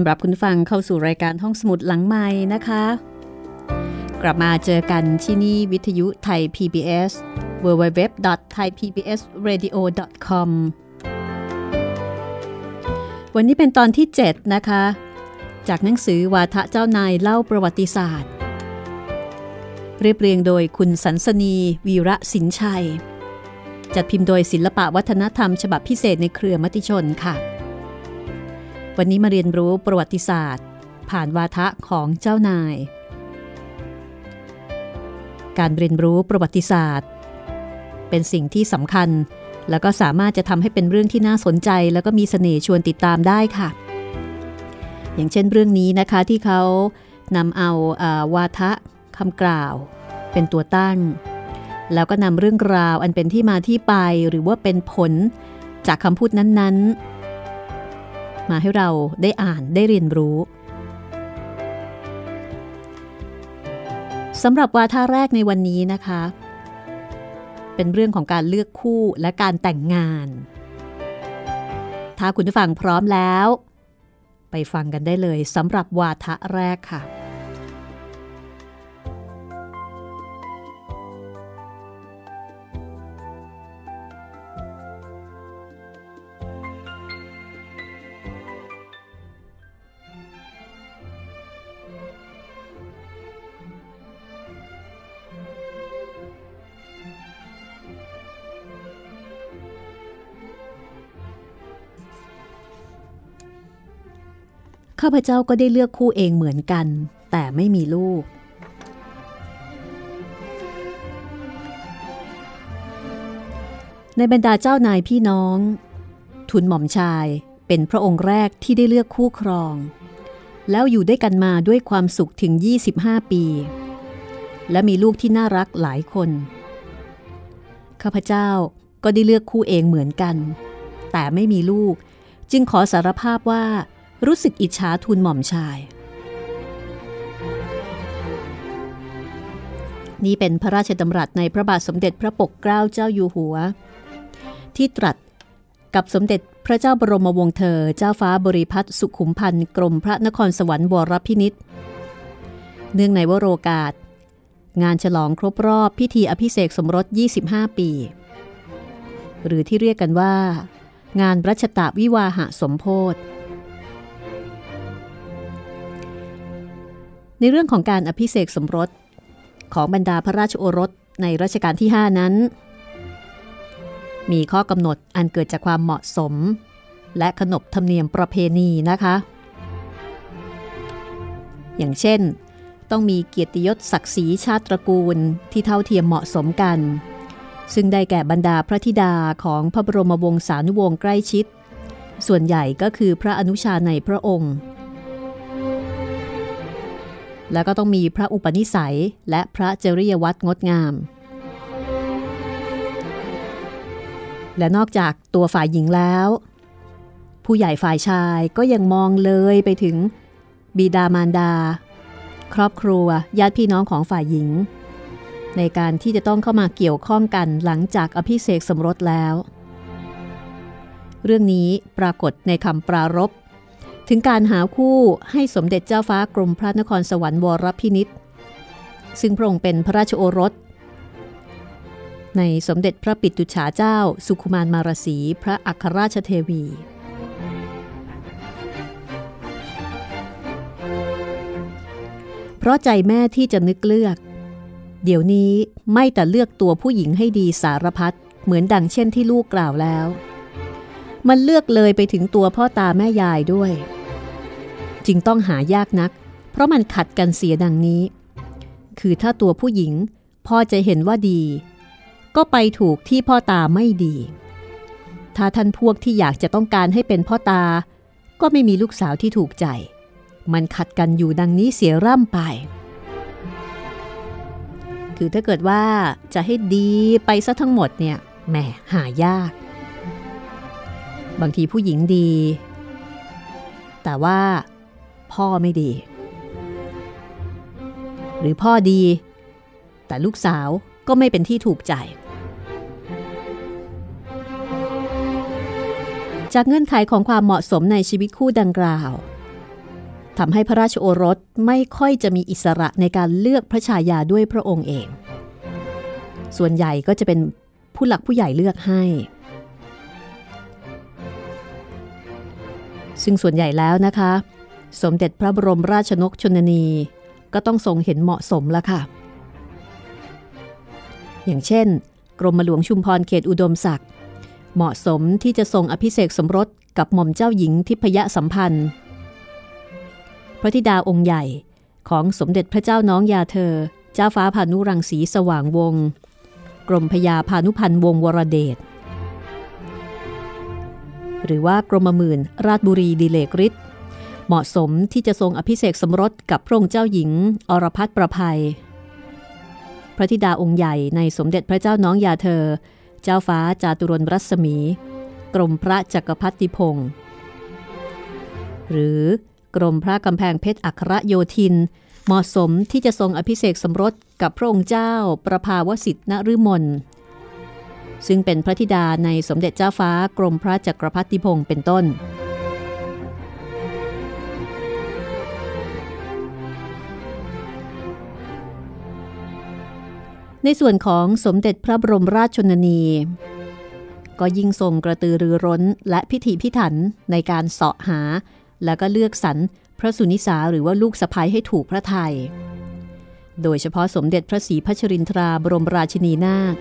อนรับคุณฟังเข้าสู่รายการห้องสมุดหลังไม้นะคะ กลับมาเจอกันที่นี่วิทยุไทย PBS www.thaipbsradio.com วันนี้เป็นตอนที่ 7 นะคะ จากหนังสือวาทะเจ้านายเล่าประวัติศาสตร์ เรียบเรียงโดยคุณสันสนีวีระสินชัย จัดพิมพ์โดยศิลปะวัฒนธรรม ฉบับพิเศษในเครือมติชนค่ะ วันนี้มาเรียนรู้ประวัติศาสตร์ ผ่านวาทะของเจ้านาย การเรียนรู้ประวัติศาสตร์ เป็นสิ่งที่สำคัญ แล้วก็สามารถจะทำให้เป็นเรื่องที่น่าสนใจ แล้วก็มีเสน่ห์ชวนติดตามได้ค่ะ อย่างเช่นเรื่องนี้นะคะที่เขานำเอาอาวาทะคำกล่าว เป็นตัวตั้ง แล้วก็นำเรื่องราวอันเป็นที่มาที่ไปหรือว่าเป็นผลจากคำพูดนั้นๆ มาให้เราได้อ่านได้เรียนรู้สำหรับวาทะแรกในวันนี้นะคะ เป็นเรื่องของการเลือกคู่และการแต่งงาน ถ้าคุณผู้ฟังพร้อมแล้ว ไปฟังกันได้เลยสำหรับวาทะแรกค่ะ ข้าพเจ้าก็ได้เลือกคู่เองเหมือนกัน แต่ไม่มีลูก ในบรรดาเจ้านายพี่น้อง ทุนหม่อมชายเป็นพระองค์แรกที่ได้เลือกคู่ครอง แล้วอยู่ด้วยกันมาด้วยความสุขถึง 25 ปี และมีลูกที่น่ารักหลายคน ข้าพเจ้าก็ได้เลือกคู่เองเหมือนกัน แต่ไม่มีลูก จึงขอสารภาพว่า รู้สึกอิจฉาทูลหม่อมชาย นี่เป็นพระราชดำรัสในพระบาทสมเด็จพระปกเกล้าเจ้าอยู่หัว ที่ตรัสกับสมเด็จพระเจ้าบรมวงศ์เธอ เจ้าฟ้าบริพัตรสุขุมพันธ์กรมพระนครสวรรค์วรพินิษเนื่องในวโรกาส งานฉลองครบรอบพิธีอภิเษกสมรส 25 ปี หรือที่เรียกกันว่า งานรัชตะวิวาหะสมโพธิ ในเรื่องของการอภิเษกสมรส ของบรรดาพระราชโอรสในรัชกาลที่ 5 นั้น มีข้อกำหนดอันเกิดจากความเหมาะสม และขนบธรรมเนียมประเพณีนะคะ อย่างเช่น ต้องมีเกียรติยศศักดิ์ศรีชาติตระกูลที่เท่าเทียมเหมาะสมกัน ซึ่งได้แก่บรรดาพระธิดาของพระบรมวงศานุวงศ์ใกล้ชิด ส่วนใหญ่ก็คือพระอนุชาในพระองค์ แล้วก็ต้องมีพระอุปนิสัยและพระเจริยวัตรงดงาม และนอกจากตัวฝ่ายหญิงแล้ว ผู้ใหญ่ฝ่ายชายก็ยังมองเลยไปถึงบิดามารดา ครอบครัวญาติพี่น้องของฝ่ายหญิง ในการที่จะต้องเข้ามาเกี่ยวข้องกันหลังจากอภิเษกสมรสแล้ว เรื่องนี้ปรากฏในคำปรารบ ถึงการหาคู่ให้สมเด็จเจ้าฟ้ากรมพระนครสวรรค์วรพินิษซึ่งพระองค์เป็นพระราชโอรส ในสมเด็จพระปิตุฉาเจ้า สุขุมารมารสีพระอัครราชเทวี เพราะใจแม่ที่จะนึกเลือก เดี๋ยวนี้ไม่แต่เลือกตัวผู้หญิงให้ดีสารพัดเหมือนดังเช่นที่ลูกกล่าวแล้ว มันเลือกเลยไปถึงตัวพ่อตาแม่ยายด้วย จึงต้องหายากนัก เพราะมันขัดกันเสียดังนี้ คือถ้าตัวผู้หญิงพ่อจะเห็นว่าดี ก็ไปถูกที่พ่อตาไม่ดี ถ้าท่านพวกที่อยากจะต้องการให้เป็นพ่อตา ก็ไม่มีลูกสาวที่ถูกใจ มันขัดกันอยู่ดังนี้เสียร่ำไป คือถ้าเกิดว่าจะให้ดีไปซะทั้งหมดเนี่ยแหมหายาก บางทีผู้หญิงดี แต่ว่า พ่อไม่ดี หรือพ่อดี แต่ลูกสาวก็ไม่เป็นที่ถูกใจ จากเงื่อนไขของความเหมาะสมในชีวิตคู่ดังกล่าวทำให้พระราชโอรสไม่ค่อยจะมีอิสระในการเลือกพระชายาด้วยพระองค์เอง ส่วนใหญ่ก็จะเป็นผู้หลักผู้ใหญ่เลือกให้ ซึ่งส่วนใหญ่แล้วนะคะ สมเด็จพระบรมราชนกชนนี ก็ต้องทรงเห็นเหมาะสมแล้วค่ะ อย่างเช่น กรมหลวงชุมพรเขตอุดมศักดิ์เหมาะสมที่จะทรงอภิเษกสมรสกับหม่อมเจ้าหญิงทิพยสัมพันธ์ พระธิดาองค์ใหญ่ของสมเด็จพระเจ้าน้องยาเธอ เจ้าฟ้าพานุรังสีสว่างวง กรมพยาพานุพันธ์วงวรเดชหรือว่ากรมหมื่นราชบุรีดิเลกฤทธิ์ เหมาะสมที่จะทรงอภิเษกสมรสกับพระองค์เจ้าหญิง อรพัฒประภัย พระธิดาองค์ใหญ่ในสมเด็จพระเจ้าน้องยาเธอ เจ้าฟ้าจาตุรนรัศมี กรมพระจักรพรรดิพงศ์หรือกรมพระกำแพงเพชรอัครโยธิน เหมาะสมที่จะทรงอภิเษกสมรสกับพระองค์เจ้าประภาวสิทธินฤมลซึ่งเป็นพระธิดาในสมเด็จเจ้าฟ้ากรมพระจักรพรรดิพงศ์เป็นต้น ในส่วนของสมเด็จพระบรมราชชนนี ก็ยิ่งทรงกระตือรือร้นและพิถีพิถันในการเสาะหา แล้วก็เลือกสรรพระสุนิสาหรือว่าลูกสะพ้ยให้ถูกพระไทย โดยเฉพาะสมเด็จพระศรีพัชรินทราบรมราชินีนาถ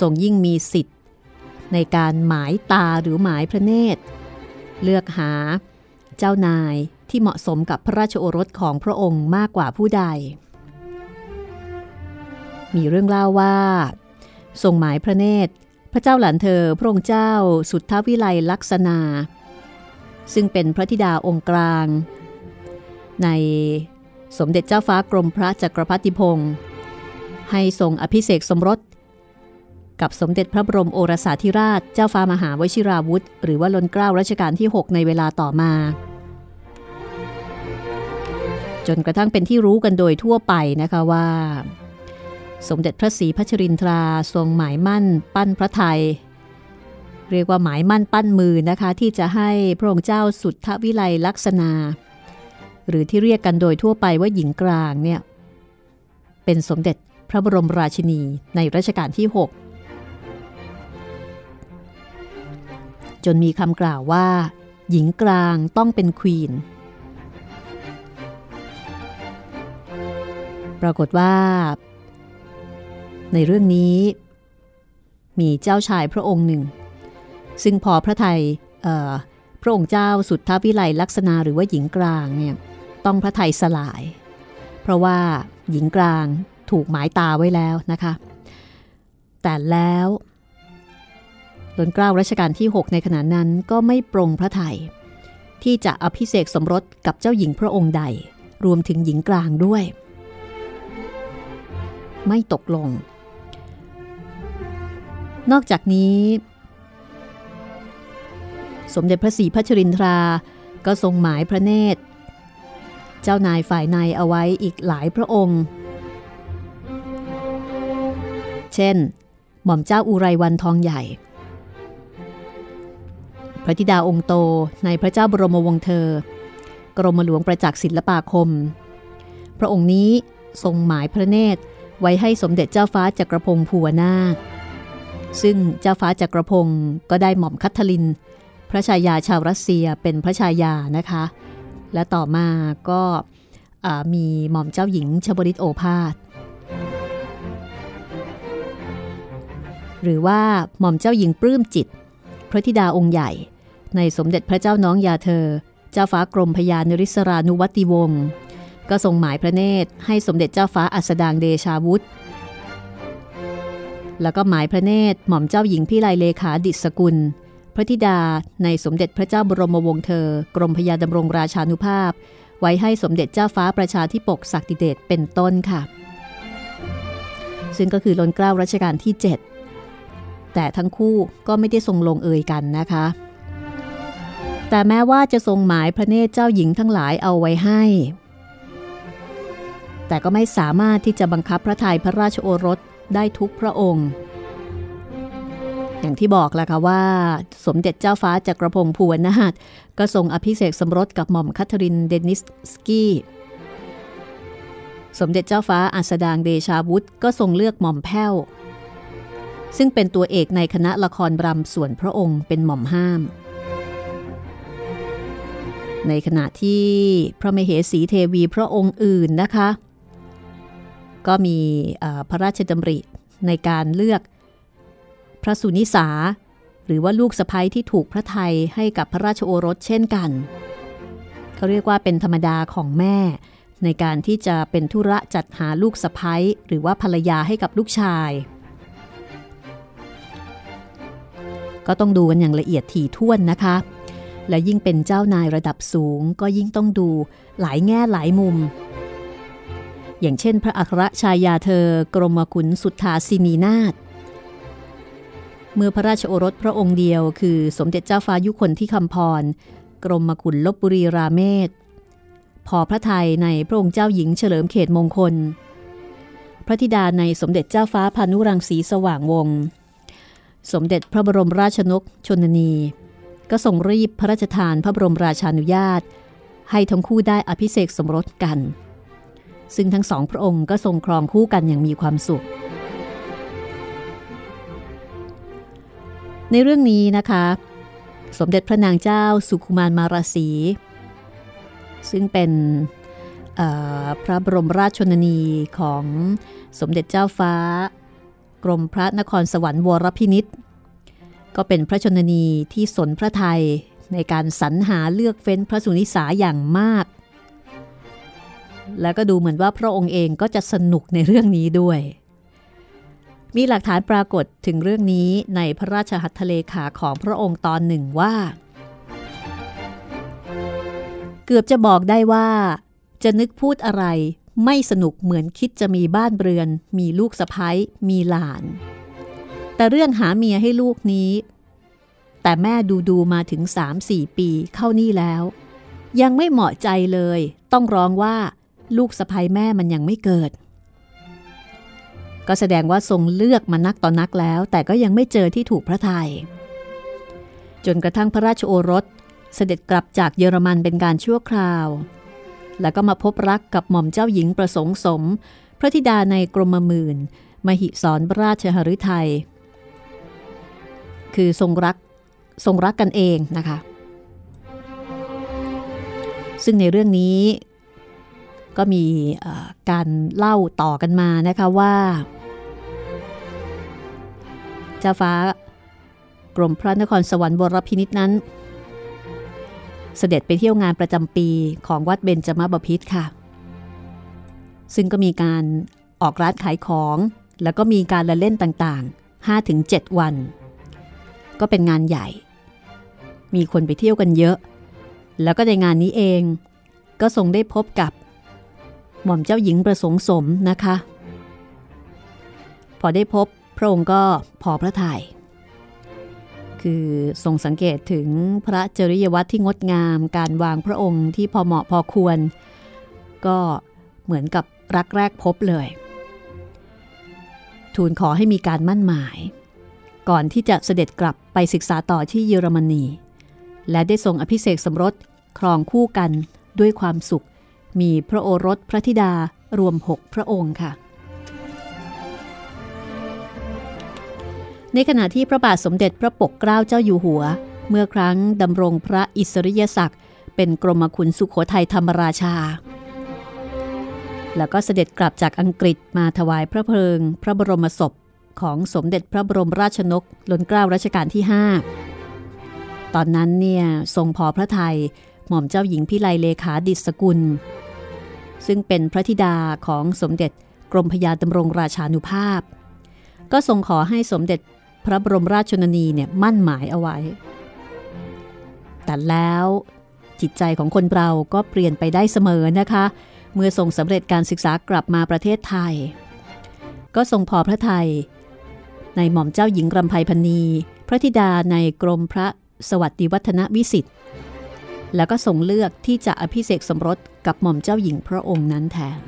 ทรงยิ่งมีสิทธิ์ ในการหมายตาหรือหมายพระเนตร เลือกหา เจ้านายที่เหมาะสมกับพระราชโอรสของพระองค์มากกว่าผู้ใด มีเรื่องเล่าว่า ทรงหมายพระเนตร พระเจ้าหลานเธอพระองค์เจ้าสุทธวิไลลักษณา ซึ่งเป็นพระธิดาองค์กลาง ในสมเด็จเจ้าฟ้ากรมพระจักรพรรดิพงศ์ให้ทรงอภิเษกสมรส กับสมเด็จพระบรมโอรสาธิราชเจ้าฟ้ามหาวชิราวุธ หรือว่าล้นเกล้ารัชกาลที่ 6 ในเวลาต่อมา จนกระทั่งเป็นที่รู้กันโดยทั่วไปนะคะว่า สมเด็จพระศรีพัชรินทราทรงหมายมั่นปั้นพระไทย เรียกว่าหมายมั่นปั้นมือนะคะที่จะให้พระองค์เจ้าสุทธวิไลลักษณา หรือที่เรียกกันโดยทั่วไปว่าหญิงกลางเนี่ยเป็นสมเด็จพระบรมราชินีในรัชกาลที่ 6 จนมีคำกล่าวว่า หญิงกลางต้องเป็นควีนปรากฏว่า ในเรื่องนี้ มีเจ้าชายพระองค์หนึ่ง ซึ่งพอพระไทยพระองค์เจ้าสุดทัพวิไลลักษณะหรือว่าหญิงกลางเนี่ยต้องพระไทยสลาย เพราะว่าหญิงกลางถูกหมายตาไว้แล้วนะคะ แต่แล้วล้นเกล้ารัชกาลที่ 6 ในขณะนั้นก็ไม่ปรงพระไทย ที่จะอภิเษกสมรสกับเจ้าหญิงพระองค์ใด รวมถึงหญิงกลางด้วย ไม่ตกลง นอกจากนี้ สมเด็จพระศรีพัชรินทราก็ทรงหมายพระเนตร เจ้านายฝ่ายในเอาไว้อีกหลายพระองค์ เช่น หม่อมเจ้าอุไรวันทองใหญ่ พระธิดาองค์โตในพระเจ้าบรมวงศ์เธอ กรมหลวงประจักษ์ศิลปาคม พระองค์นี้ทรงหมายพระเนตรไว้ให้สมเด็จเจ้าฟ้าจักรพงศ์ภูวนาถ ซึ่งเจ้าฟ้าจักรพงศ์ก็ได้หม่อมคัทลิน พระชายาชาวรัสเซียเป็นพระชายานะคะ และต่อมาก็มีหม่อมเจ้าหญิงชบริตโอภาสหรือว่าหม่อมเจ้าหญิงปลื้มจิต พระธิดาองค์ใหญ่ ในสมเด็จพระเจ้าน้องยาเธอ เจ้าฟ้ากรมพยานริศรานุวัติวงศ์ก็ทรงหมายพระเนตรให้สมเด็จเจ้าฟ้าอัสดางเดชาวุธ แล้วก็หมายพระเนตรหม่อมเจ้าหญิงพิไลเลขาดิศกุล พระธิดาในสมเด็จพระเจ้าบรมวงศ์เธอ กรมพยาดำรงราชานุภาพ ไว้ให้สมเด็จเจ้าฟ้าประชาธิปกศักดิเดชเป็นต้นค่ะ ซึ่งก็คือล้นเกล้ารัชกาลที่ 7 แต่ทั้งคู่ก็ไม่ได้ทรงลงเอยกันนะคะ แต่แม้ว่าจะทรงหมายพระเนตรเจ้าหญิงทั้งหลายเอาไว้ให้แต่ก็ไม่สามารถที่จะบังคับพระทัยพระราชโอรส ได้ทุกพระองค์ อย่างที่บอกแหละค่ะว่า สมเด็จเจ้าฟ้าจักรพงศ์ภูวนาถก็ทรงอภิเษกสมรสกับหม่อมคัทรินเดนิสสกี้ สมเด็จเจ้าฟ้าอัสดางเดชาวุธก็ทรงเลือกหม่อมแพ้ว ซึ่งเป็นตัวเอกในคณะละครบรำส่วนพระองค์เป็นหม่อมห้ามในขณะที่พระมเหสีเทวีพระองค์อื่นนะคะ ก็มีพระราชดำริในการเลือกพระสุนิสา หรือว่าลูกสะพ้ยที่ถูกพระไทยให้กับพระราชโอรสเช่นกันเขาเรียกว่าเป็นธรรมดาของแม่ ในการที่จะเป็นธุระจัดหาลูกสะพ้ยหรือว่าภรรยาให้กับลูกชาย ก็ต้องดูกันอย่างละเอียดถี่ถ้วนนะคะ และยิ่งเป็นเจ้านายระดับสูง ก็ยิ่งต้องดูหลายแง่หลายมุม อย่างเช่นพระอัครชายาเธอกรมขุนสุทธาสินีนาถเมื่อพระราชโอรสพระองค์เดียวคือสมเด็จเจ้าฟ้ายุคนที่คำพร กรมขุนลบบุรีราเมศพอพระไทยในพระองค์เจ้าหญิงเฉลิมเขตมงคล พระธิดาในสมเด็จเจ้าฟ้าพานุรังสีสว่างวงศ์สมเด็จพระบรมราชนกชนนี ก็ทรงรีบพระราชทานพระบรมราชานุญาต ให้ทั้งคู่ได้อภิเษกสมรสกัน ซึ่งทั้งสองพระองค์ก็ทรงครองคู่กันอย่างมีความสุข ในเรื่องนี้นะคะ สมเด็จพระนางเจ้าสุขุมารมาราศีซึ่งเป็นพระบรมราชชนนีของสมเด็จเจ้าฟ้า กรมพระนครสวรรค์วรพินิษก็เป็นพระชนนีที่สนพระไทยในการสรรหาเลือกเฟ้นพระสุนิสาอย่างมาก และก็ดูเหมือนว่าพระองค์เองก็จะสนุกในเรื่องนี้ด้วย มีหลักฐานปรากฏถึงเรื่องนี้ในพระราชหัตถเลขาของพระองค์ตอนหนึ่งว่า เกือบจะบอกได้ว่า จะนึกพูดอะไรไม่สนุกเหมือนคิดจะมีบ้านเรือน มีลูกสะพ้ยมีหลาน แต่เรื่องหาเมียให้ลูกนี้ แต่แม่ดูดูมาถึง 3-4 ปีเข้านี่แล้ว ยังไม่เหมาะใจเลย ต้องร้องว่า ลูกสะพ้ยแม่มันยังไม่เกิด ก็แสดงว่าทรงเลือกมานักต่อนนักแล้ว แต่ก็ยังไม่เจอที่ถูกพระทยัยจนกระทั่งพระราชโอรสเสด็จกลับจากเยอรมันเป็นการชั่วคราว แล้วก็มาพบรักกับหม่อมเจ้าหญิงประสงค์สม พระธิดาในกรมหมื่น มหิสรราชหฤทัย คือทรงรักทรงรักกันเองนะคะ ซึ่งในเรื่องนี้ ก็มีการเล่าต่อกันมานะคะว่าเจ้าฟ้ากรมพระนครสวรรค์บรพินิษนั้น เสด็จไปเที่ยวงานประจำปีของวัดเบญจมาบพิษค่ะ ซึ่งก็มีการออกร้านขายของ แล้วก็มีการละเล่นต่างๆ 5-7 วัน ก็เป็นงานใหญ่ มีคนไปเที่ยวกันเยอะ แล้วก็ในงานนี้เอง ก็ทรงได้พบกับ หม่อมเจ้าหญิงประสงค์สมนะคะ พอได้พบพระองค์ก็พอพระทยัยคือทรงสังเกตถึงพระจริยวัตรที่งดงาม การวางพระองค์ที่พอเหมาะพอควร ก็เหมือนกับรักแรกพบเลย ทูลขอให้มีการมั่นหมาย ก่อนที่จะเสด็จกลับไปศึกษาต่อที่เยอรมนี และได้ทรงอภิเษกสมรสครองคู่กันด้วยความสุข มีพระโอรสพระธิดารวมหกพระองค์ค่ะ ในขณะที่พระบาทสมเด็จพระปกเกล้าเจ้าอยู่หัว เมื่อครั้งดำรงพระอิสริยศักดิ์เป็นกรมขุนสุขโขทัยธรรมราชา แล้วก็เสด็จกลับจากอังกฤษมาถวายพระเพลิง พระบรมศพของสมเด็จพระบรมราชนกล้นเกล้ารัชกาลที่ 5 ตอนนั้นเนี่ยทรงพอพระไทย หม่อมเจ้าหญิงพิไลเลขาดิศกุล ซึ่งเป็นพระธิดาของสมเด็จกรมพยาดำรงราชานุภาพ ก็ทรงขอให้สมเด็จพระบรมราชชนนีเนี่ยมั่นหมายเอาไว้ แต่แล้วจิตใจของคนเราก็เปลี่ยนไปได้เสมอนะคะ เมื่อทรงสำเร็จการศึกษากลับมาประเทศไทย ก็ทรงพอพระไทย ในหม่อมเจ้าหญิงรำไพพันีพระธิดาในกรมพระสวัสดิวัฒนวิสิทธิ์ แล้วก็ทรงเลือกที่จะอภิเษกสมรสกับหม่อมเจ้าหญิงพระองค์นั้นแทน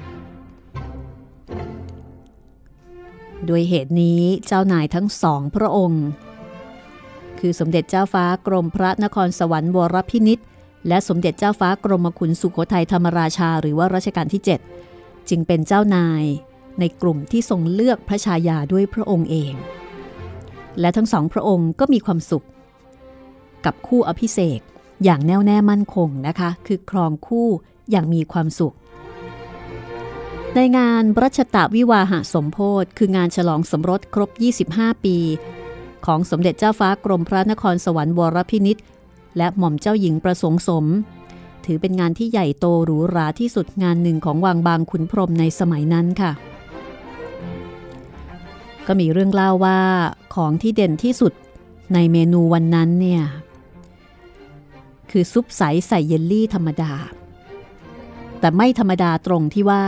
ด้วยเหตุนี้เจ้านายทั้งสองพระองค์ คือสมเด็จเจ้าฟ้ากรมพระนครสวรรค์วรพินิษและสมเด็จเจ้าฟ้ากรมขุนสุโขทัยธรรมราชาหรือว่ารัชกาลที่ 7 จึงเป็นเจ้านายในกลุ่มที่ทรงเลือกพระชายาด้วยพระองค์เอง และทั้งสองพระองค์ก็มีความสุข กับคู่อภิเษก อย่างแน่วแน่มั่นคงนะคะ คือครองคู่อย่างมีความสุข ในงานรัชตะวิวาหะสมโพธคืองานฉลองสมรสครบ 25 ปี ของสมเด็จเจ้าฟ้ากรมพระนครสวรรค์วรพินิษและหม่อมเจ้าหญิงประสงค์สม ถือเป็นงานที่ใหญ่โตหรูหราที่สุดงานหนึ่งของวังบางขุนพรมในสมัยนั้นค่ะ ก็มีเรื่องเล่าว่าของที่เด่นที่สุดในเมนูวันนั้นเนี่ย คือซุปใสใส่เยลลี่ธรรมดา แต่ไม่ธรรมดาตรงที่ว่า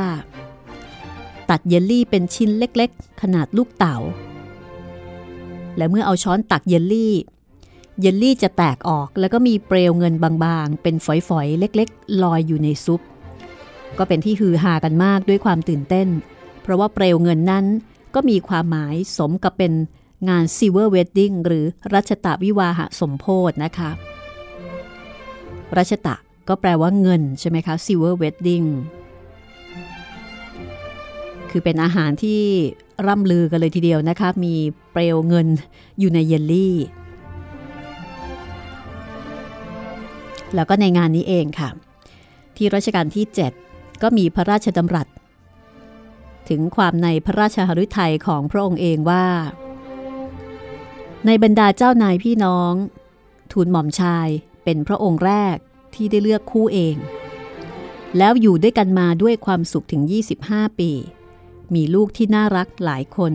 ตัดเยลลี่เป็นชิ้นเล็กๆ ขนาดลูกเต๋า และเมื่อเอาช้อนตักเยลลี่ เยลลี่จะแตกออกแล้วก็มีเปลวเงินบางๆ เป็นฝอยๆ เล็กๆ ลอยอยู่ในซุป ก็เป็นที่ฮือฮากันมากด้วยความตื่นเต้น เพราะว่าเปลวเงินนั้นก็มีความหมายสมกับเป็นงาน silver wedding หรือรัชตวิวาหสมโภชนะคะ รัชตะก็แปลว่าเงินใช่ไหมคะ silver wedding คือเป็นอาหารที่ร่ำลือกันเลยทีเดียวนะคะ มีเปลวเงินอยู่ในเยลลี่ แล้วก็ในงานนี้เองค่ะ ที่รัชกาลที่ 7 ก็มีพระราชดำรัส ถึงความในพระราชหฤทัยของพระองค์เองว่า ในบรรดาเจ้านายพี่น้อง ทูลหม่อมชาย เป็นพระองค์แรกที่ได้เลือกคู่เอง แล้วอยู่ด้วยกันมาด้วยความสุขถึง 25 ปี มีลูกที่น่ารักหลายคน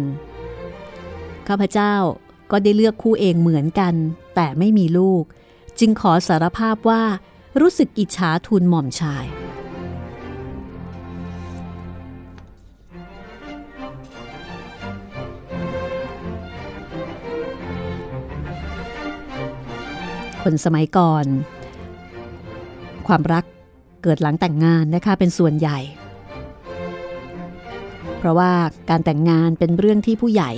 ข้าพเจ้าก็ได้เลือกคู่เองเหมือนกัน แต่ไม่มีลูก จึงขอสารภาพว่ารู้สึกอิจฉาทูลหม่อมชาย คนสมัยก่อน ความรักเกิดหลังแต่งงานนะคะเป็นส่วนใหญ่ เพราะว่าการแต่งงานเป็นเรื่องที่ผู้ใหญ่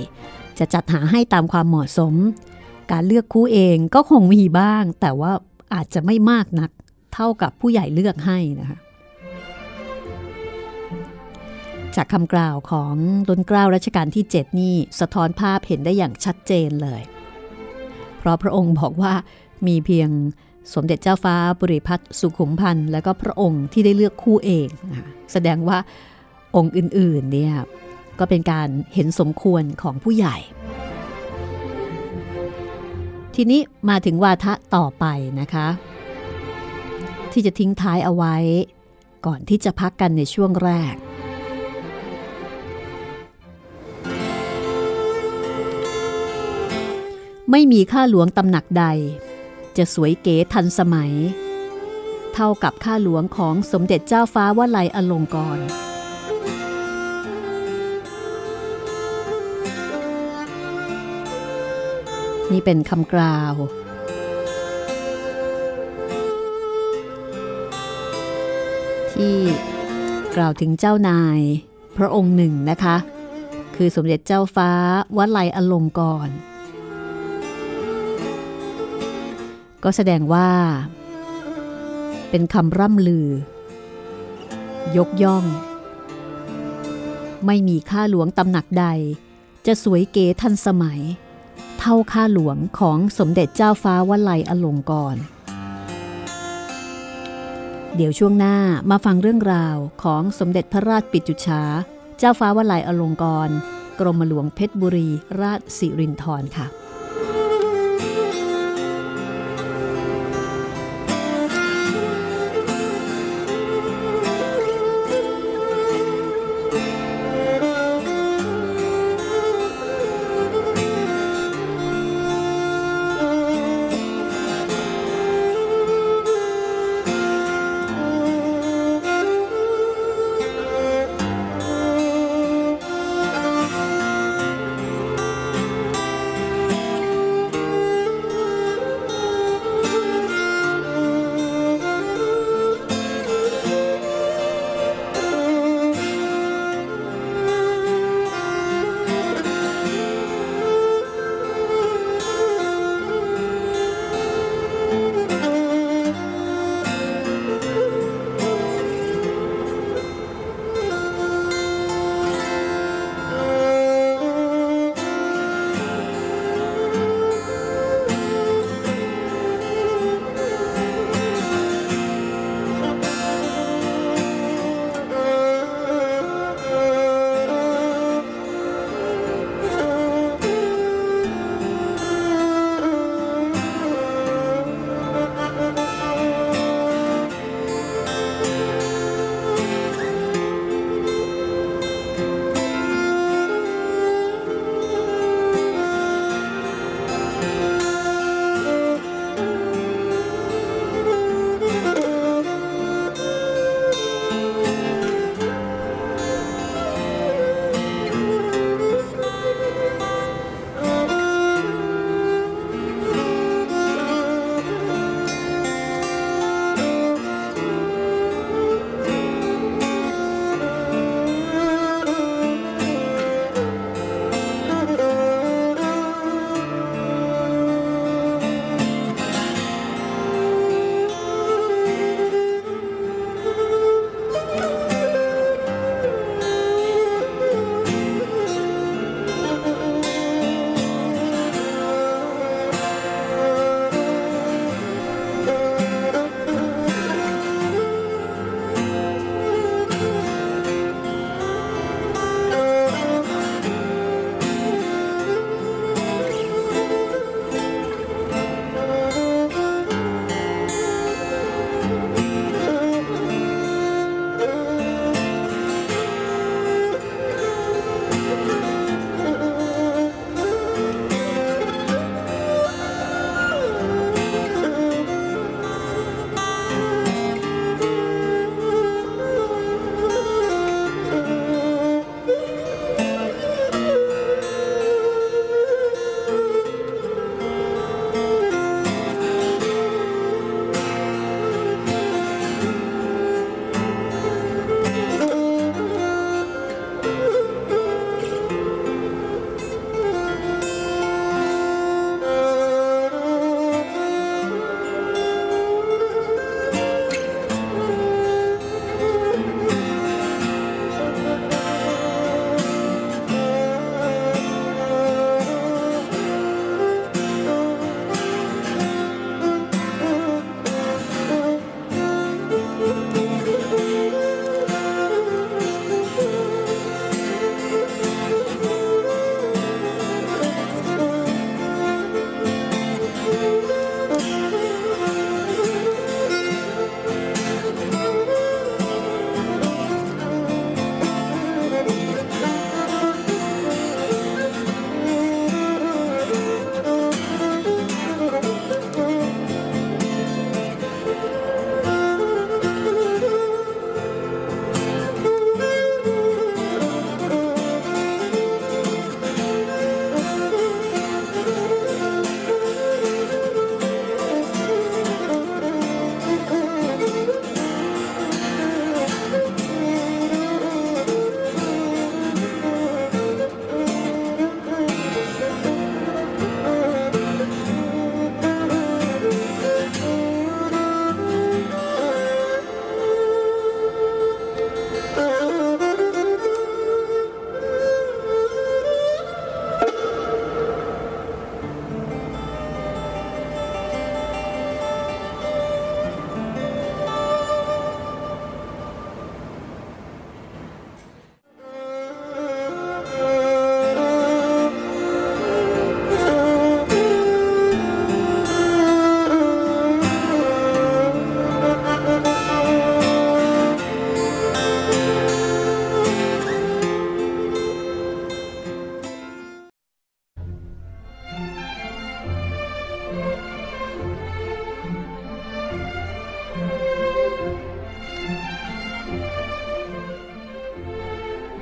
จะจัดหาให้ตามความเหมาะสม การเลือกคู่เองก็คงมีบ้าง แต่ว่าอาจจะไม่มากนักเท่ากับผู้ใหญ่เลือกให้นะคะจากคำกล่าวของล้นเกล้ารัชกาลที่ 7 นี่สะท้อนภาพเห็นได้อย่างชัดเจนเลย เพราะพระองค์บอกว่า มีเพียงสมเด็จเจ้าฟ้าบุริพัฒน์สุขุมพันธ์และก็พระองค์ที่ได้เลือกคู่เองแสดงว่าองค์อื่นๆเนี่ยก็เป็นการเห็นสมควรของผู้ใหญ่ ทีนี้มาถึงวาทะต่อไปนะคะ ที่จะทิ้งท้ายเอาไว้ ก่อนที่จะพักกันในช่วงแรกไม่มีข้าหลวงตำหนักใด จะสวยเก๋ทันสมัย เท่ากับข้าหลวงของสมเด็จเจ้าฟ้าวลัยอลงกรนี่เป็นคำกล่าว ที่กล่าวถึงเจ้านายพระองค์หนึ่งนะคะ คือสมเด็จเจ้าฟ้าวลัยอลงกรณ์ ก็แสดงว่า เป็นคำร่ำลือ ยกย่อง ไม่มีข้าหลวงตำหนักใด จะสวยเก๋ทันสมัย เท่าข้าหลวงของสมเด็จเจ้าฟ้าวลัยอลงกรณ์เดี๋ยวช่วงหน้ามาฟังเรื่องราวของสมเด็จพระราชปิจุชา เจ้าฟ้าวลัยอลงกร กรมหลวงเพชรบุรีราชสิรินธรค่ะ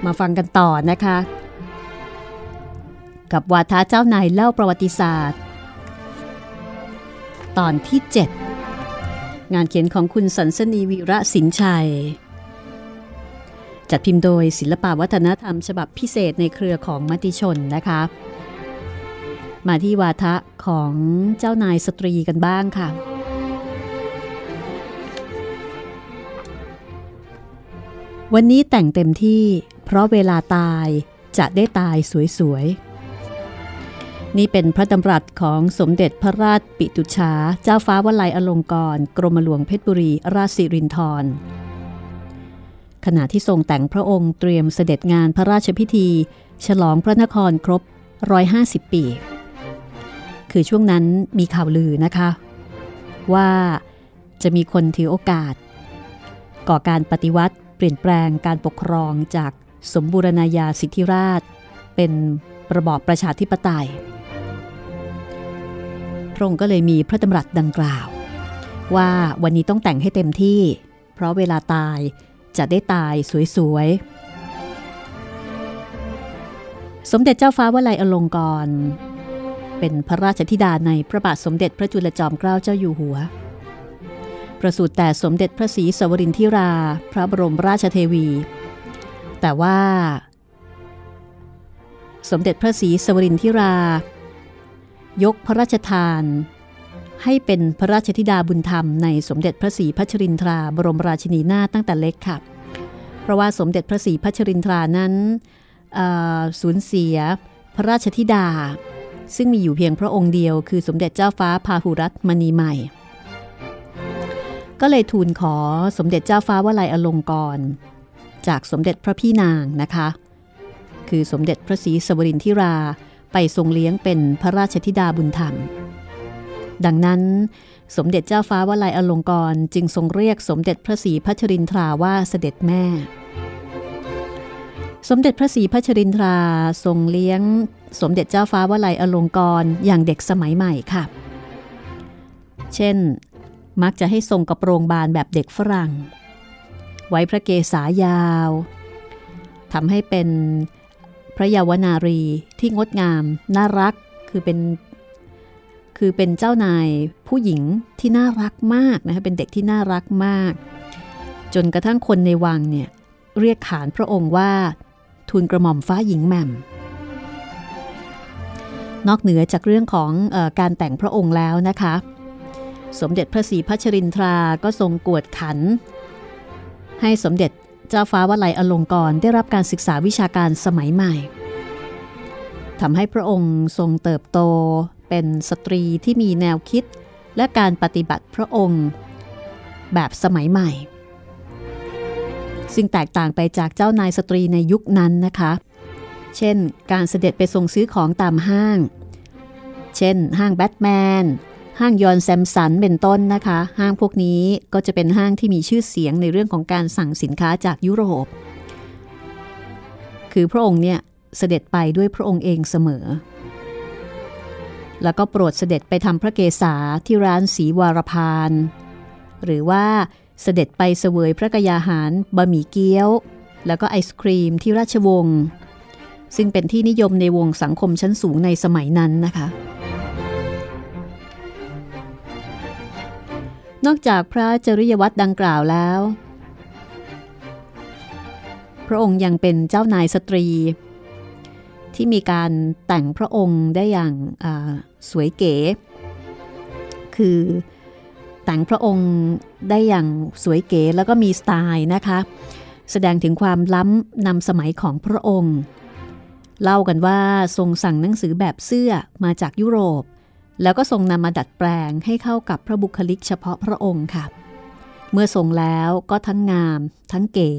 มาฟังกันต่อนะคะ กับวาทะเจ้านายเล่าประวัติศาสตร์ ตอนที่ 7 งานเขียนของคุณสันสนีวีระสินชัย จัดพิมพ์โดยศิลปวัฒนธรรมฉบับพิเศษในเครือของมติชนนะคะ มาที่วาทะของเจ้านายสตรีกันบ้างค่ะวันนี้แต่งเต็มที่ เพราะเวลาตายจะได้ตายสวยๆ นี่เป็นพระดำรัสของสมเด็จพระราชปิตุชา เจ้าฟ้าวลัยอลงกรณ์กรมหลวงเพชรบุรีราชสิรินธรขณะที่ทรงแต่งพระองค์เตรียมเสด็จงานพระราชพิธี ฉลองพระนครครบ 150 ปี คือช่วงนั้นมีข่าวลือนะคะ ว่าจะมีคนถือโอกาส ก่อการปฏิวัติเปลี่ยนแปลงการปกครองจาก สมบูรณาญาสิทธิราช เป็นระบอบประชาธิปไตย พระองค์ก็เลยมีพระดำรัสดังกล่าว ว่าวันนี้ต้องแต่งให้เต็มที่ เพราะเวลาตายจะได้ตายสวยๆ สมเด็จเจ้าฟ้าวลัยอลงกร เป็นพระราชธิดาในพระบาทสมเด็จพระจุลจอมเกล้าเจ้าอยู่หัวประสูติแต่สมเด็จพระศรีสวรินทิรา พระบรมราชเทวี แต่ว่า สมเด็จพระศรีสวรินทิรา ยกพระราชทาน ให้เป็นพระราชธิดาบุญธรรมในสมเด็จพระศรีพัชรินทราบรมราชินีนาตั้งแต่เล็กค่ะ เพราะว่าสมเด็จพระศรีพัชรินทรานั้นสูญเสียพระราชธิดา ซึ่งมีอยู่เพียงพระองค์เดียว คือสมเด็จเจ้าฟ้าพาหุรัตมณีใหม่ ก็เลยทูลขอสมเด็จเจ้าฟ้าวลัยอลงกรณ์ จากสมเด็จพระพี่นางนะคะ คือสมเด็จพระศรีสวรินทิราไปทรงเลี้ยงเป็นพระราชธิดาบุญธรรม ดังนั้นสมเด็จเจ้าฟ้าวลัยอลงกรจึงทรงเรียกสมเด็จพระศรีพัชรินทราว่าเสด็จแม่ สมเด็จพระศรีพัชรินทราทรงเลี้ยง สมเด็จเจ้าฟ้าวลัยอลงกรอย่างเด็กสมัยใหม่ค่ะ เช่น มักจะให้ทรงกระโปรงบานแบบเด็กฝรั่ง ไว้พระเกศายาวทำให้เป็นพระยาวนารีที่งดงาม น่ารักคือเป็นคือเป็นเจ้านายผู้หญิงที่น่ารักมากนะคะเป็นเด็กที่น่ารักมาก จนกระทั่งคนในวังเนี่ยเรียกขานพระองค์ว่าทูลกระหม่อมฟ้าหญิงแหม่ม นอกเหนือจากเรื่องของออการแต่งพระองค์แล้วนะคะ สมเด็จพระศรีพัชรินทราก็ทรงกวดขัน ให้สมเด็จเจ้าฟ้าวลัยอลงกรได้รับการศึกษาวิชาการสมัยใหม่ทำให้พระองค์ทรงเติบโตเป็นสตรีที่มีแนวคิดและการปฏิบัติพระองค์ แบบสมัยใหม่ ซึ่งแตกต่างไปจากเจ้านายสตรีในยุคนั้นนะคะ เช่น การเสด็จไปทรงซื้อของตามห้าง เช่น ห้างแบทแมน ห้างยอนแซมสันเป็นต้นนะคะ ห้างพวกนี้ก็จะเป็นห้างที่มีชื่อเสียงในเรื่องของการสั่งสินค้าจากยุโรป คือพระองค์เนี่ยเสด็จไปด้วยพระองค์เองเสมอ แล้วก็โปรดเสด็จไปทำพระเกศาที่ร้านสีวารพาน หรือว่าเสด็จไปเสวยพระกยาหารบะหมี่เกี๊ยว แล้วก็ไอศครีมที่ราชวงศ์ซึ่งเป็นที่นิยมในวงสังคมชั้นสูงในสมัยนั้นนะคะ นอกจากพระจริยวัตรดังกล่าวแล้ว พระองค์ยังเป็นเจ้านายสตรี ที่มีการแต่งพระองค์ได้อย่างสวยเก๋ คือแต่งพระองค์ได้อย่างสวยเก๋แล้วก็มีสไตล์นะคะ แสดงถึงความล้ำนำสมัยของพระองค์ เล่ากันว่าทรงสั่งหนังสือแบบเสื้อมาจากยุโรป แล้วก็ทรงนำมาดัดแปลงให้เข้ากับพระบุคลิกเฉพาะพระองค์ค่ะ เมื่อทรงแล้วก็ทั้งงาม ทั้งเก๋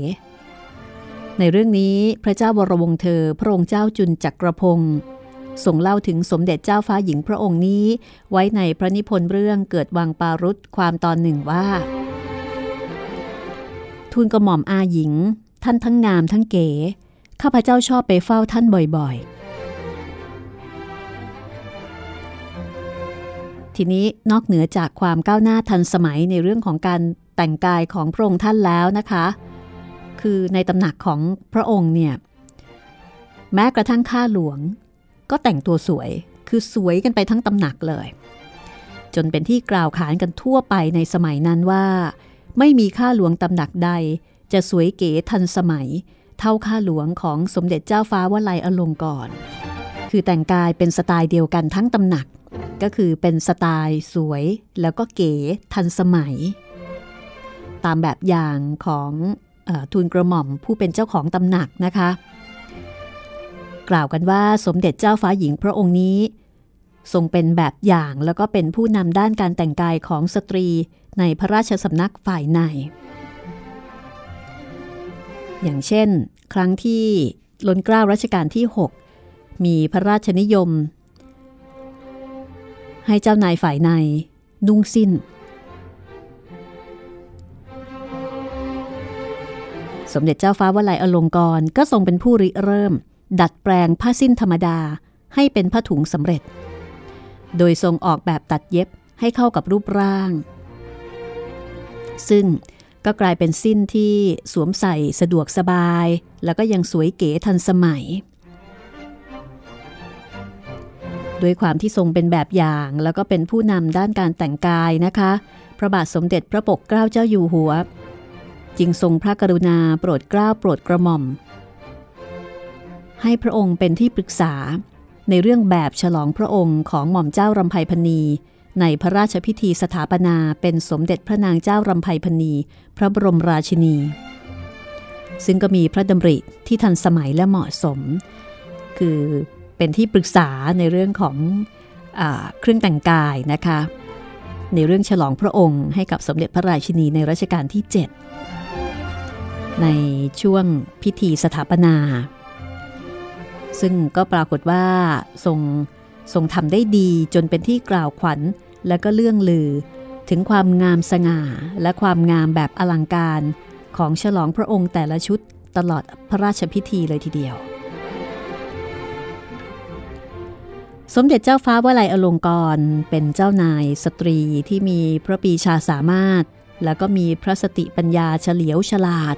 ในเรื่องนี้พระเจ้าวรวงเธอ พระองค์เจ้าจุนจักรพงศ์ทรงเล่าถึงสมเด็จเจ้าฟ้าหญิงพระองค์นี้ ไว้ในพระนิพนธ์เรื่องเกิดวังปารุษความตอนหนึ่งว่า ทูลกระหม่อมอาหญิง ท่านทั้งงามทั้งเก๋ ข้าพเจ้าชอบไปเฝ้าท่านบ่อยๆ ทีนี้นอกเหนือจากความก้าวหน้าทันสมัยในเรื่องของการแต่งกายของพระองค์ท่านแล้วนะคะ คือในตำหนักของพระองค์เนี่ยแม้กระทั่งข้าหลวง ก็แต่งตัวสวยคือสวยกันไปทั้งตำหนักเลย จนเป็นที่กล่าวขานกันทั่วไปในสมัยนั้นว่า ไม่มีข้าหลวงตำหนักใด จะสวยเก๋ทันสมัย เท่าข้าหลวงของสมเด็จเจ้าฟ้าวลัยอลงกรณ์ คือแต่งกายเป็นสไตล์เดียวกันทั้งตำหนัก ก็คือเป็นสไตล์สวย แล้วก็เก๋ทันสมัย ตามแบบอย่างของอทูลกระหม่อมผู้เป็นเจ้าของตำหนักนะคะ กล่าวกันว่าสมเด็จเจ้าฟ้าหญิงพระองค์นี้ ทรงเป็นแบบอย่างแล้วก็เป็นผู้นำด้านการแต่งกายของสตรีในพระราชสำนักฝ่ายใน อย่างเช่น ครั้งที่ล้นเกล้ารัชกาลที่ 6 มีพระราชนิยม ให้เจ้านายฝ่ายในนุ่งสิ้น สมเด็จเจ้าฟ้าวลัยอลงกรณ์ก็ทรงเป็นผู้ริเริ่ม ดัดแปลงผ้าสิ้นธรรมดาให้เป็นผ้าถุงสำเร็จ โดยทรงออกแบบตัดเย็บให้เข้ากับรูปร่าง ซึ่งก็กลายเป็นสิ้นที่สวมใส่สะดวกสบาย แล้วก็ยังสวยเก๋ทันสมัย ด้วยความที่ทรงเป็นแบบอย่าง แล้วก็เป็นผู้นำด้านการแต่งกายนะคะ พระบาทสมเด็จพระปกเกล้าเจ้าอยู่หัว จึงทรงพระกรุณาโปรดเกล้าโปรดกระหม่อม ให้พระองค์เป็นที่ปรึกษา ในเรื่องแบบฉลองพระองค์ของหม่อมเจ้ารำไพพณีในพระราชพิธีสถาปนาเป็นสมเด็จพระนางเจ้ารำไพพณีพระบรมราชินี ซึ่งก็มีพระดำริที่ทันสมัยและเหมาะสม คือ เป็นที่ปรึกษาในเรื่องของอเครื่องแต่งกายนะคะ ในเรื่องฉลองพระองค์ให้กับสมเด็จพระราชินีในรัชกาลที่ 7 ในช่วงพิธีสถาปนา ซึ่งก็ปรากฏว่าทรงทรงทำได้ดีจนเป็นที่กล่าวขวัญและก็เลื่องลือถึงความงามสง่าและความงามแบบอลังการของฉลองพระองค์แต่ละชุดตลอดพระราชพิธีเลยทีเดียว สมเด็จเจ้าฟ้าวลัยอลงกรเป็นเจ้านายสตรีที่มีพระปีชาสามารถ แล้วก็มีพระสติปัญญาเฉลียวฉลาด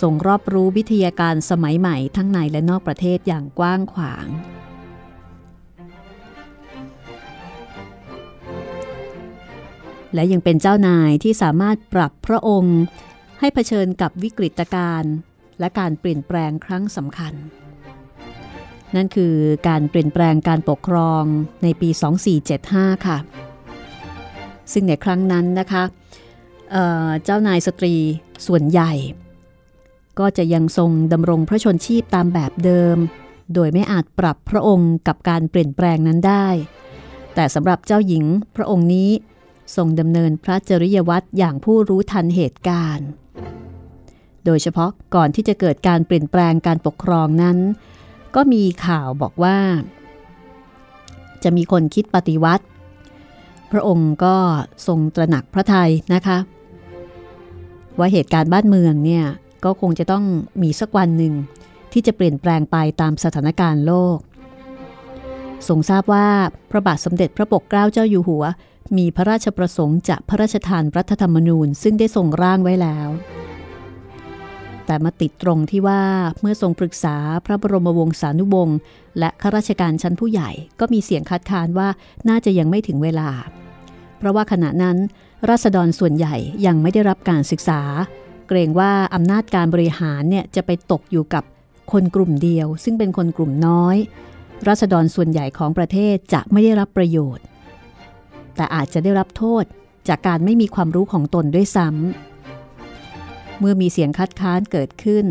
ทรงรอบรู้วิทยาการสมัยใหม่ทั้งในและนอกประเทศอย่างกว้างขวาง และยังเป็นเจ้านายที่สามารถปรับพระองค์ ให้เผชิญกับวิกฤตการณ์และการเปลี่ยนแปลงครั้งสำคัญ นั่นคือการเปลี่ยนแปลงการปกครองในปี 2475 ค่ะ ซึ่งในครั้งนั้นนะคะเเจ้านายสตรีส่วนใหญ่ ก็จะยังทรงดำรงพระชนชีพตามแบบเดิม โดยไม่อาจปรับพระองค์กับการเปลี่ยนแปลงนั้นได้ แต่สำหรับเจ้าหญิงพระองค์นี้ทรงดำเนินพระจริยวัตรอย่างผู้รู้ทันเหตุการณ์ โดยเฉพาะก่อนที่จะเกิดการเปลี่ยนแปลงการปกครองนั้น ก็มีข่าวบอกว่า จะมีคนคิดปฏิวัติ พระองค์ก็ทรงตระหนักพระทัยนะคะ ว่าเหตุการณ์บ้านเมืองเนี่ยก็คงจะต้องมีสักวันหนึ่งที่จะเปลี่ยนแปลงไปตามสถานการณ์โลก ทรงทราบว่าพระบาทสมเด็จพระปกเกล้าเจ้าอยู่หัว มีพระราชประสงค์จะพระราชทานรัฐธรรมนูญ ซึ่งได้ทรงร่างไว้แล้ว แต่มาติดตรงที่ว่าเมื่อทรงปรึกษาพระบรมวงศานุวงศ์และข้าราชการชั้นผู้ใหญ่ก็มีเสียงคัดค้านว่าน่าจะยังไม่ถึงเวลา เพราะว่าขณะนั้น ราษฎรส่วนใหญ่ยังไม่ได้รับการศึกษา เกรงว่าอำนาจการบริหารเนี่ยจะไปตกอยู่กับคนกลุ่มเดียว ซึ่งเป็นคนกลุ่มน้อย ราษฎรส่วนใหญ่ของประเทศจะไม่ได้รับประโยชน์ แต่อาจจะได้รับโทษจากการไม่มีความรู้ของตนด้วยซ้ำ เมื่อมีเสียงคัดค้านเกิดขึ้น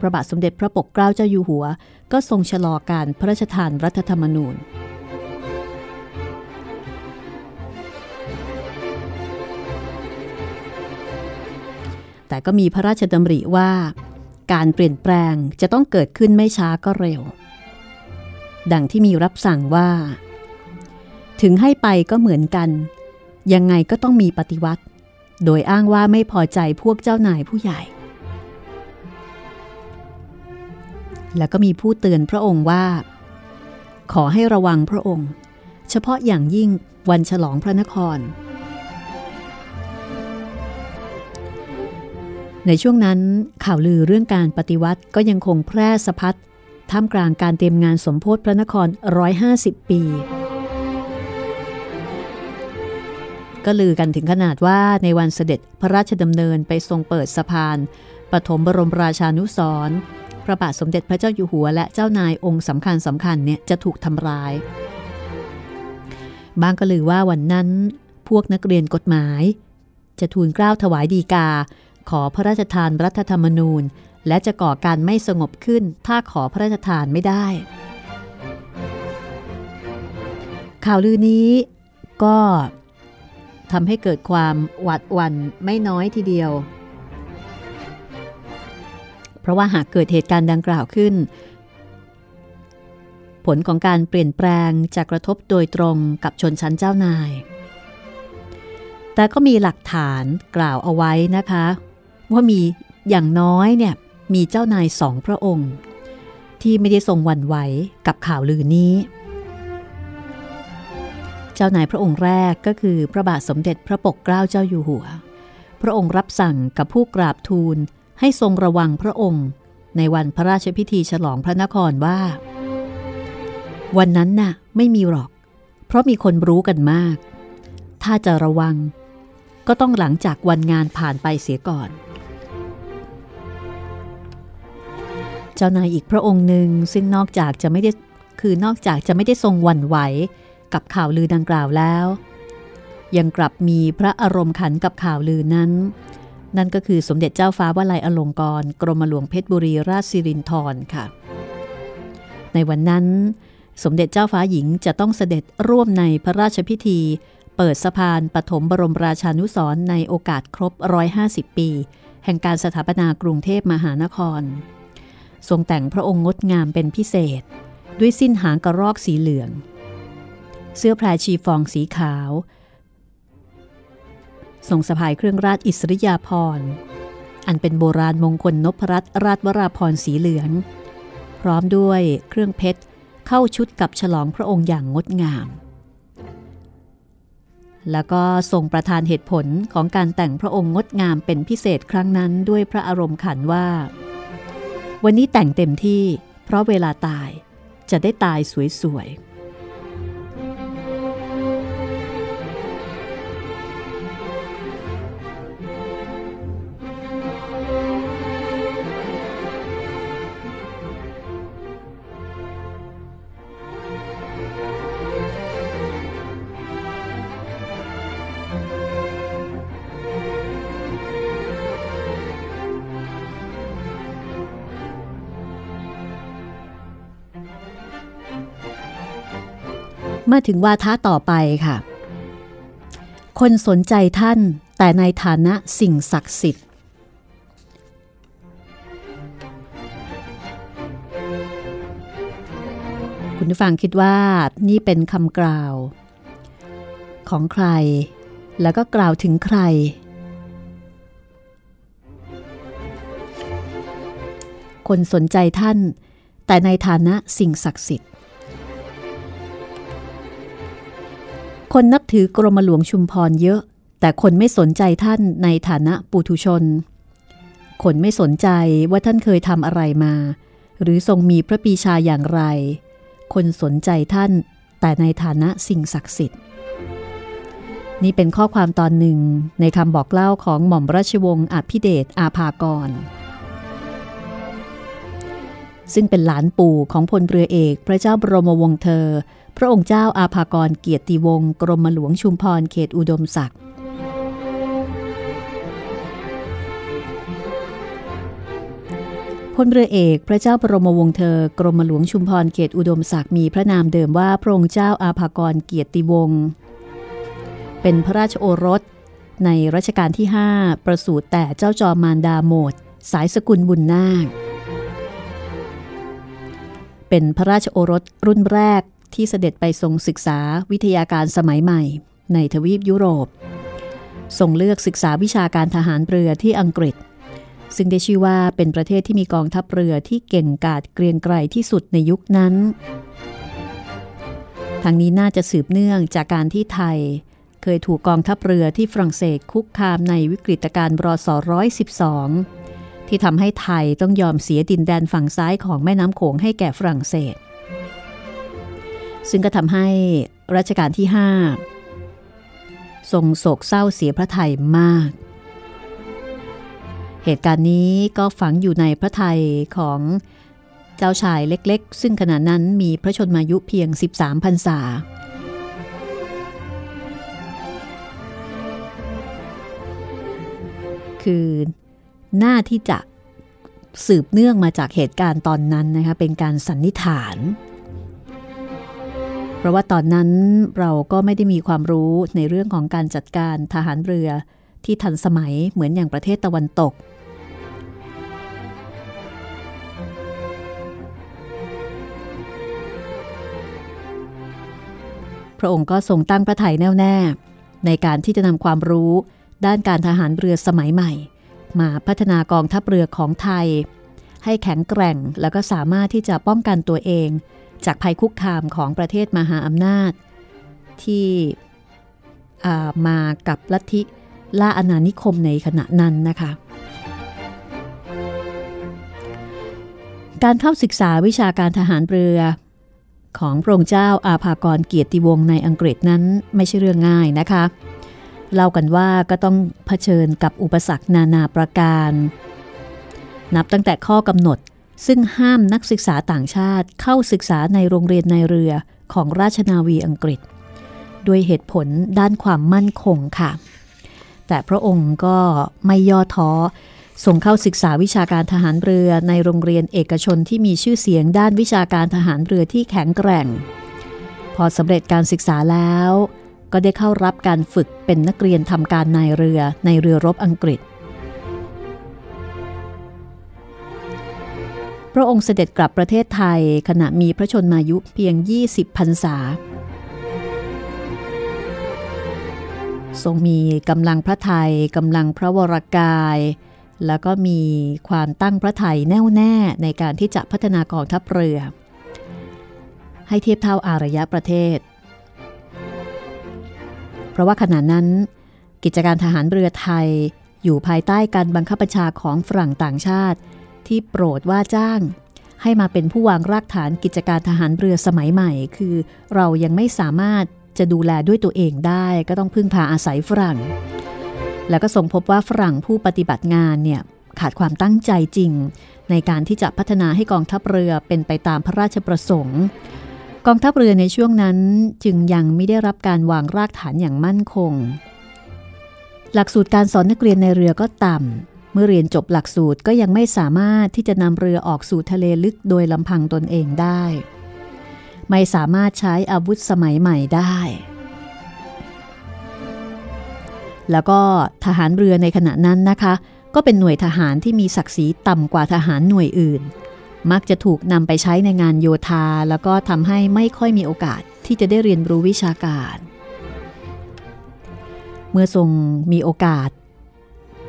พระบาทสมเด็จพระปกเกล้าเจ้าอยู่หัว ก็ทรงชะลอการพระราชทานรัฐธรรมนูญแต่ก็มีพระราชดำริว่า การเปลี่ยนแปลงจะต้องเกิดขึ้นไม่ช้าก็เร็ว ดังที่มีรับสั่งว่า ถึงให้ไปก็เหมือนกัน ยังไงก็ต้องมีปฏิวัติ โดยอ้างว่าไม่พอใจพวกเจ้านายผู้ใหญ่ แล้วก็มีผู้เตือนพระองค์ว่า ขอให้ระวังพระองค์ เฉพาะอย่างยิ่งวันฉลองพระนคร ในช่วงนั้นข่าวลือเรื่องการปฏิวัติก็ยังคงแพร่สะพัดท่ามกลางการเตรียมงานสมโพธิพระนคร 150 ปี ก็ลือกันถึงขนาดว่าในวันเสด็จพระราชดำเนินไปทรงเปิดสะพาน ปฐมบรมราชานุสร์พระบาทสมเด็จพระเจ้าอยู่หัวและเจ้านายองค์สำคัญสำคัญเนี่ยจะถูกทำร้าย บางก็ลือว่าวันนั้น พวกนักเรียนกฎหมาย จะทูลเกล้าถวายดีกา ขอพระราชทานรัฐธรรมนูญ และจะก่อการไม่สงบขึ้น ถ้าขอพระราชทานไม่ได้ ข่าวลือนี้ก็ ทำให้เกิดความหวาดหวั่นไม่น้อยทีเดียว เพราะว่าหากเกิดเหตุการณ์ดังกล่าวขึ้น ผลของการเปลี่ยนแปลงจะกระทบโดยตรงกับชนชั้นเจ้านาย แต่ก็มีหลักฐานกล่าวเอาไว้นะคะ ว่ามีอย่างน้อยเนี่ยมีเจ้านายสองพระองค์ ที่ไม่ได้ทรงหวั่นไหวกับข่าวลือนี้ เจ้านายพระองค์แรกก็คือพระบาทสมเด็จพระปกเกล้าเจ้าอยู่หัว พระองค์รับสั่งกับผู้กราบทูลให้ทรงระวังพระองค์ ในวันพระราชพิธีฉลองพระนครว่า วันนั้นน่ะไม่มีหรอก เพราะมีคนรู้กันมาก ถ้าจะระวัง ก็ต้องหลังจากวันงานผ่านไปเสียก่อน เจ้านายอีกพระองค์หนึ่งซึ่งนอกจากจะไม่ได้คือนอกจากจะไม่ได้ทรงหวั่นไหว กับข่าวลือดังกล่าวแล้ว ยังกลับมีพระอารมณ์ขันกับข่าวลือนั้น นั่นก็คือสมเด็จเจ้าฟ้าวลัยอลงกรณ์กรมหลวงเพชรบุรีราชสิรินธรค่ะ ในวันนั้น สมเด็จเจ้าฟ้าหญิงจะต้องเสด็จร่วมในพระราชพิธี เปิดสะพานปฐมบรมราชานุสรณ์ในโอกาสครบ 150 ปี แห่งการสถาปนากรุงเทพมหานคร ทรงแต่งพระองค์งดงามเป็นพิเศษ ด้วยสิ้นหางกระรอกสีเหลือง เสื้อแพรชีฟองสีขาว ทรงสะพายเครื่องราชอิสริยาภรณ์ อันเป็นโบราณมงคลนพรัตน์ราชวราพรสีเหลือง พร้อมด้วยเครื่องเพชรเข้าชุดกับฉลองพระองค์อย่างงดงาม แล้วก็ทรงประทานเหตุผลของการแต่งพระองค์งดงามเป็นพิเศษครั้งนั้นด้วยพระอารมณ์ขันว่า วันนี้แต่งเต็มที่ เพราะเวลาตายจะได้ตายสวยๆ มาถึงวาทะต่อไปค่ะ คนสนใจท่านแต่ในฐานะสิ่งศักดิ์สิทธิ์คุณผู้ฟังคิดว่านี่เป็นคำกล่าว ของใคร แล้วก็กล่าวถึงใคร คนสนใจท่าน แต่ในฐานะสิ่งศักดิ์สิทธิ์ คนนับถือกรมหลวงชุมพรเยอะ แต่คนไม่สนใจท่านในฐานะปุถุชน คนไม่สนใจว่าท่านเคยทำอะไรมา หรือทรงมีพระปีชาอย่างไร คนสนใจท่านแต่ในฐานะสิ่งศักดิ์สิทธิ์ นี่เป็นข้อความตอนหนึ่งในคำบอกเล่าของหม่อมราชวงศ์อภิเดชอาภากร ซึ่งเป็นหลานปู่ของพลเรือเอกพระเจ้าบรมวงศ์เธอ พระองค์เจ้าอาภากรเกียรติวงศ์กรมหลวงชุมพรเขตอุดมศักดิ์พลเรือเอกพระเจ้าบรมวงศ์เธอ กรมหลวงชุมพรเขตอุดมศักดิ์มีพระนามเดิมว่าพระองค์เจ้าอาภากรเกียรติวงศ์เป็นพระราชโอรส ในรัชกาลที่ 5 ประสูติแต่เจ้าจอมมารดาโมดสายสกุลบุญนาค เป็นพระราชโอรสรุ่นแรก ที่เสด็จไปทรงศึกษาวิทยาการสมัยใหม่ ในทวีปยุโรปทรงเลือกศึกษาวิชาการทหารเรือที่อังกฤษ ซึ่งได้ชื่อว่าเป็นประเทศที่มีกองทัพเรือที่เก่งกาจเกรียงไกรที่สุดในยุคนั้นทางนี้น่าจะสืบเนื่องจากการที่ไทย เคยถูกกองทัพเรือที่ฝรั่งเศสคุกคามในวิกฤตการณ์รอสร้อยสิบสองที่ทำให้ไทยต้องยอมเสียดินแดนฝั่งซ้ายของแม่น้ำโขงให้แก่ฝรั่งเศส ซึ่งก็ทำให้รัชกาลที่ 5 ทรงโศกเศร้าเสียพระไทยมาก เหตุการณ์นี้ก็ฝังอยู่ในพระไทยของเจ้าชายเล็กๆ ซึ่งขณะนั้นมีพระชนมายุเพียง 13พรรษาคือหน้าที่จะสืบเนื่องมาจากเหตุการณ์ตอนนั้นนะคะเป็นการสันนิษฐาน เพราะว่าตอนนั้นเราก็ไม่ได้มีความรู้ในเรื่องของการจัดการทหารเรือที่ทันสมัยเหมือนอย่างประเทศตะวันตก พระองค์ก็ทรงตั้งพระไถ่แน่วแน่ ในการที่จะนำความรู้ด้านการทหารเรือสมัยใหม่ มาพัฒนากองทัพเรือของไทย ให้แข็งแกร่งแล้วก็สามารถที่จะป้องกันตัวเอง จากภัยคุกคามของประเทศมหาอำนาจ ที่มากับลัทธิล่าอาณานิคมในขณะนั้นนะคะ การเข้าศึกษาวิชาการทหารเรือ ของพระองค์เจ้าอาภากรเกียรติวงศ์ในอังกฤษนั้นไม่ใช่เรื่องง่ายนะคะ เล่ากันว่าก็ต้องเผชิญกับอุปสรรคนานาประการ นับตั้งแต่ข้อกำหนด ซึ่งห้ามนักศึกษาต่างชาติเข้าศึกษาในโรงเรียนในเรือของราชนาวีอังกฤษ ด้วยเหตุผลด้านความมั่นคงค่ะ แต่พระองค์ก็ไม่ย่อท้อส่งเข้าศึกษาวิชาการทหารเรือในโรงเรียนเอกชนที่มีชื่อเสียงด้านวิชาการทหารเรือที่แข็งแกร่ง พอสำเร็จการศึกษาแล้ว ก็ได้เข้ารับการฝึกเป็นนักเรียนทำการนายเรือในเรือรบอังกฤษ พระองค์เสด็จกลับประเทศไทยขณะมีพระชนมายุเพียง 20พรรษา ทรงมีกำลังพระไทยกำลังพระวรกาย แล้วก็มีความตั้งพระไทยแน่วแน่ในการที่จะพัฒนากองทัพเรือ ให้เทียบเท่าอารยะประเทศ เพราะว่าขณะนั้น กิจการทหารเรือไทยอยู่ภายใต้การบังคับบัญชาของฝรั่งต่างชาติ ที่โปรดว่าจ้าง ให้มาเป็นผู้วางรากฐานกิจการทหารเรือสมัยใหม่ คือเรายังไม่สามารถจะดูแลด้วยตัวเองได้ ก็ต้องพึ่งพาอาศัยฝรั่ง แล้วก็ทรงพบว่าฝรั่งผู้ปฏิบัติงานเนี่ยขาดความตั้งใจจริง ในการที่จะพัฒนาให้กองทัพเรือเป็นไปตามพระราชประสงค์ กองทัพเรือในช่วงนั้นจึงยังไม่ได้รับการวางรากฐานอย่างมั่นคง หลักสูตรการสอนนักเรียนในเรือก็ต่ำ เมื่อเรียนจบหลักสูตรก็ยังไม่สามารถที่จะนำเรือออกสู่ทะเลลึกโดยลำพังตนเองได้ ไม่สามารถใช้อาวุธสมัยใหม่ได้ แล้วก็ทหารเรือในขณะนั้นนะคะ ก็เป็นหน่วยทหารที่มีศักดิ์ศรีต่ำกว่าทหารหน่วยอื่น มักจะถูกนำไปใช้ในงานโยธา แล้วก็ทำให้ไม่ค่อยมีโอกาสที่จะได้เรียนรู้วิชาการ เมื่อทรงมีโอกาส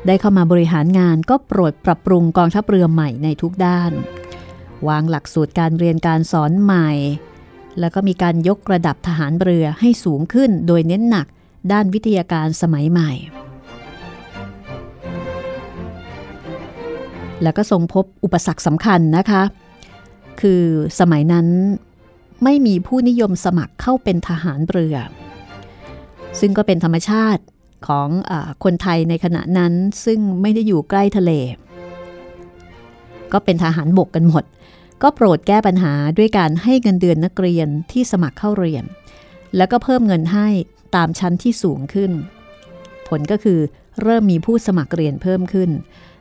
ได้เข้ามาบริหารงานก็โปรดปรับปรุงกองทัพเรือใหม่ในทุกด้าน วางหลักสูตรการเรียนการสอนใหม่ แล้วก็มีการยกระดับทหารเรือให้สูงขึ้นโดยเน้นหนักด้านวิทยาการสมัยใหม่ แล้วก็ทรงพบอุปสรรคสำคัญนะคะ คือสมัยนั้นไม่มีผู้นิยมสมัครเข้าเป็นทหารเรือ ซึ่งก็เป็นธรรมชาติ ของอคนไทยในขณะนั้นซึ่งไม่ได้อยู่ใกล้ทะเล ก็เป็นทหารบกกันหมด ก็โปรดแก้ปัญหาด้วยการให้เงินเดือนนักเรียนที่สมัครเข้าเรียน แล้วก็เพิ่มเงินให้ตามชั้นที่สูงขึ้น ผลก็คือเริ่มมีผู้สมัครเรียนเพิ่มขึ้น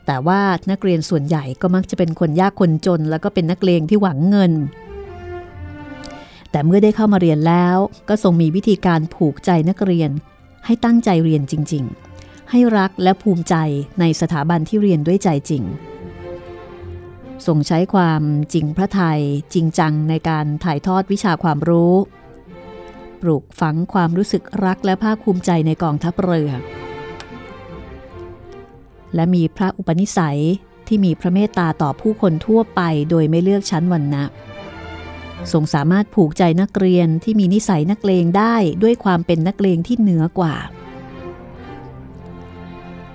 แต่ว่านักเรียนส่วนใหญ่ก็มักจะเป็นคนยากคนจน แล้วก็เป็นนักเลงที่หวังเงินแต่เมื่อได้เข้ามาเรียนแล้วก็ทรงมีวิธีการผูกใจนักเรียน ให้ตั้งใจเรียนจริง ๆ ให้รักและภูมิใจในสถาบันที่เรียนด้วยใจจริงทรงใช้ความจริงพระไทยจริงจังในการถ่ายทอดวิชาความรู้ ปลูกฝังความรู้สึกรักและภาคภูมิใจในกองทัพเรือ และมีพระอุปนิสัยที่มีพระเมตตาต่อผู้คนทั่วไปโดยไม่เลือกชั้นวรรณะ ทรงสามารถผูกใจนักเรียนที่มีนิสัยนักเลงได้ด้วยความเป็นนักเลงที่เหนือกว่า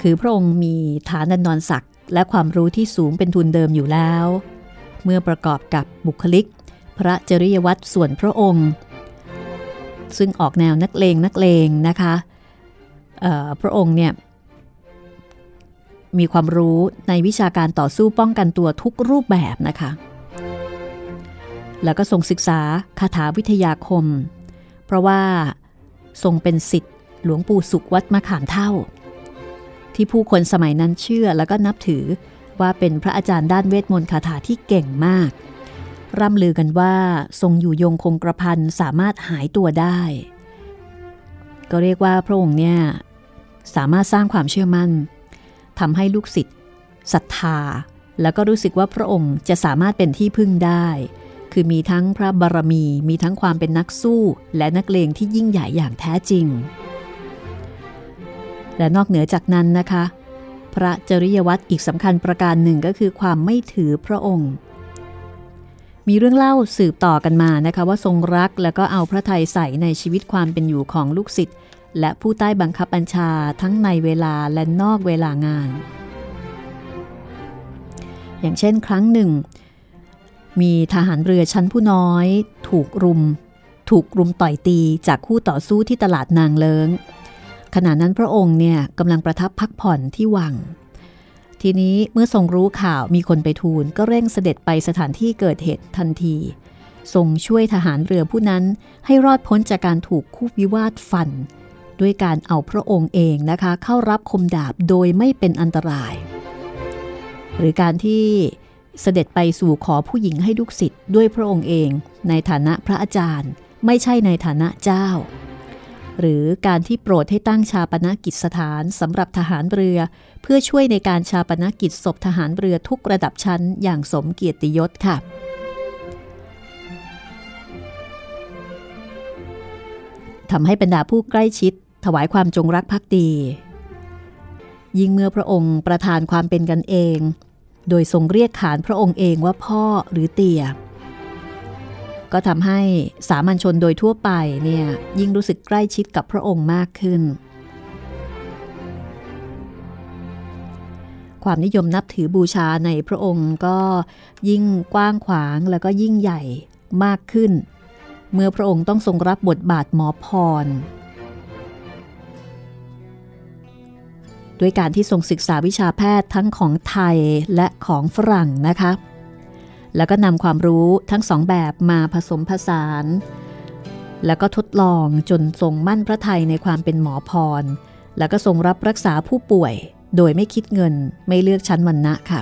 คือพระองค์มีฐานันดรศักดิ์และความรู้ที่สูงเป็นทุนเดิมอยู่แล้ว เมื่อประกอบกับบุคลิก พระจริยวัตรส่วนพระองค์ ซึ่งออกแนวนักเลงนักเลงนะคะพระองค์เนี่ยมีความรู้ในวิชาการต่อสู้ป้องกันตัวทุกรูปแบบนะคะ แล้วก็ทรงศึกษาคาถาวิทยาคม เพราะว่าทรงเป็นสิทธิ์หลวงปู่สุขวัดมะขามเท่า ที่ผู้คนสมัยนั้นเชื่อแล้วก็นับถือว่าเป็นพระอาจารย์ด้านเวทมนต์คาถาที่เก่งมาก ร่ำลือกันว่าทรงอยู่ยงคงกระพันสามารถหายตัวได้ ก็เรียกว่าพระองค์เนี่ยสามารถสร้างความเชื่อมั่นทำให้ลูกศิษย์ศรัทธา แล้วก็รู้สึกว่าพระองค์จะสามารถเป็นที่พึ่งได้ คือมีทั้งพระบารมี มีทั้งความเป็นนักสู้ และนักเลงที่ยิ่งใหญ่อย่างแท้จริง และนอกเหนือจากนั้นนะคะ พระจริยวัตรอีกสำคัญประการหนึ่งก็คือความไม่ถือพระองค์ มีเรื่องเล่าสืบต่อกันมานะคะว่าทรงรักแล้วก็เอาพระทัยใส่ในชีวิตความเป็นอยู่ของลูกศิษย์และผู้ใต้บังคับบัญชาทั้งในเวลาและนอกเวลางาน อย่างเช่นครั้งหนึ่ง มีทหารเรือชั้นผู้น้อย ถูกรุม ถูกรุมต่อยตีจากคู่ต่อสู้ที่ตลาดนางเลิงขณะนั้นพระองค์เนี่ยกำลังประทับพักผ่อนที่วัง ทีนี้เมื่อทรงรู้ข่าวมีคนไปทูลก็เร่งเสด็จไปสถานที่เกิดเหตุทันที ทรงช่วยทหารเรือผู้นั้นให้รอดพ้นจากการถูกคู่วิวาทฟัน ด้วยการเอาพระองค์เองนะคะ เข้ารับคมดาบโดยไม่เป็นอันตราย หรือการที่ เสด็จไปสู่ขอผู้หญิงให้ลูกศิษย์ด้วยพระองค์เองในฐานะพระอาจารย์ ไม่ใช่ในฐานะเจ้า หรือการที่โปรดให้ตั้งชาปนกิจสถานสำหรับทหารเรือ เพื่อช่วยในการชาปนกิจศพทหารเรือทุกระดับชั้นอย่างสมเกียรติยศค่ะทำให้บรรดาผู้ใกล้ชิด ถวายความจงรักภักดี ยิ่งเมื่อพระองค์ประทานความเป็นกันเอง โดยทรงเรียกขานพระองค์เองว่าพ่อหรือเตี่ยก็ทำให้สามัญชนโดยทั่วไปเนี่ยยิ่งรู้สึกใกล้ชิดกับพระองค์มากขึ้น ความนิยมนับถือบูชาในพระองค์ก็ยิ่งกว้างขวางแล้วก็ยิ่งใหญ่มากขึ้น เมื่อพระองค์ต้องทรงรับบทบาทหมอพร ด้วยการที่ทรงศึกษาวิชาแพทย์ทั้งของไทยและของฝรั่งนะคะ แล้วก็นำความรู้ทั้งสองแบบมาผสมผสาน แล้วก็ทดลองจนทรงมั่นพระไทยในความเป็นหมอพร แล้วก็ทรงรับรักษาผู้ป่วย โดยไม่คิดเงินไม่เลือกชั้นวรรณะค่ะ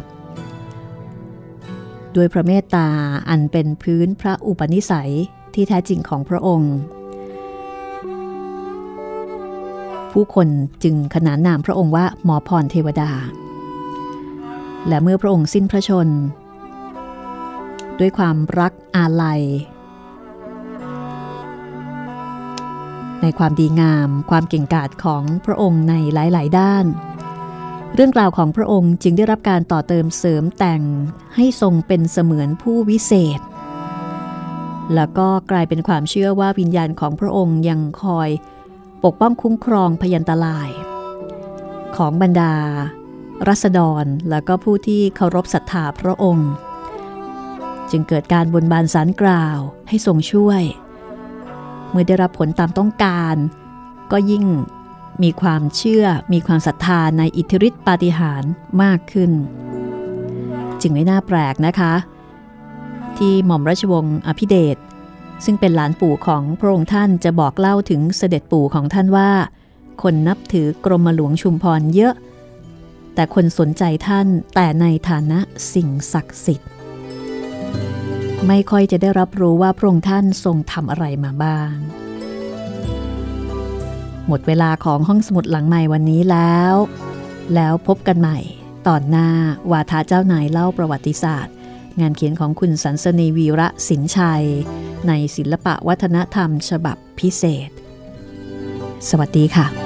ด้วยพระเมตตาอันเป็นพื้นพระอุปนิสัยที่แท้จริงของพระองค์ ผู้คนจึงขนานนามพระองค์ว่าหมอพรเทวดา และเมื่อพระองค์สิ้นพระชน ด้วยความรักอาลัย ในความดีงามความเก่งกาจของพระองค์ในหลาย ๆ ด้าน เรื่องราวของพระองค์จึงได้รับการต่อเติมเสริมแต่งให้ทรงเป็นเสมือนผู้วิเศษแล้วก็กลายเป็นความเชื่อว่าวิญญาณของพระองค์ยังคอย ปกป้องคุ้มครองพยันตราย ของบรรดา รัษฎรและก็ผู้ที่เคารพศรัทธาพระองค์ จึงเกิดการบนบานสารกล่าวให้ทรงช่วย เมื่อได้รับผลตามต้องการ ก็ยิ่งมีความเชื่อมีความศรัทธาในอิทธิฤทธิปาฏิหาริย์มากขึ้น จึงไม่น่าแปลกนะคะ ที่หม่อมราชวงศ์อภิเดช ซึ่งเป็นหลานปู่ของพระองค์ท่านจะบอกเล่าถึงเสด็จปู่ของท่านว่า คนนับถือกรมหลวงชุมพรเยอะ แต่คนสนใจท่านแต่ในฐานะสิ่งศักดิ์สิทธิ์ ไม่ค่อยจะได้รับรู้ว่าพระองค์ท่านทรงทำอะไรมาบ้าง หมดเวลาของห้องสมุดหลังใหม่วันนี้แล้ว แล้วพบกันใหม่ ตอนหน้าวาทาเจ้านายเล่าประวัติศาสตร์ งานเขียนของคุณสันสนีวีระสินชัย ในศิลปะวัฒนธรรมฉบับพิเศษ สวัสดีค่ะ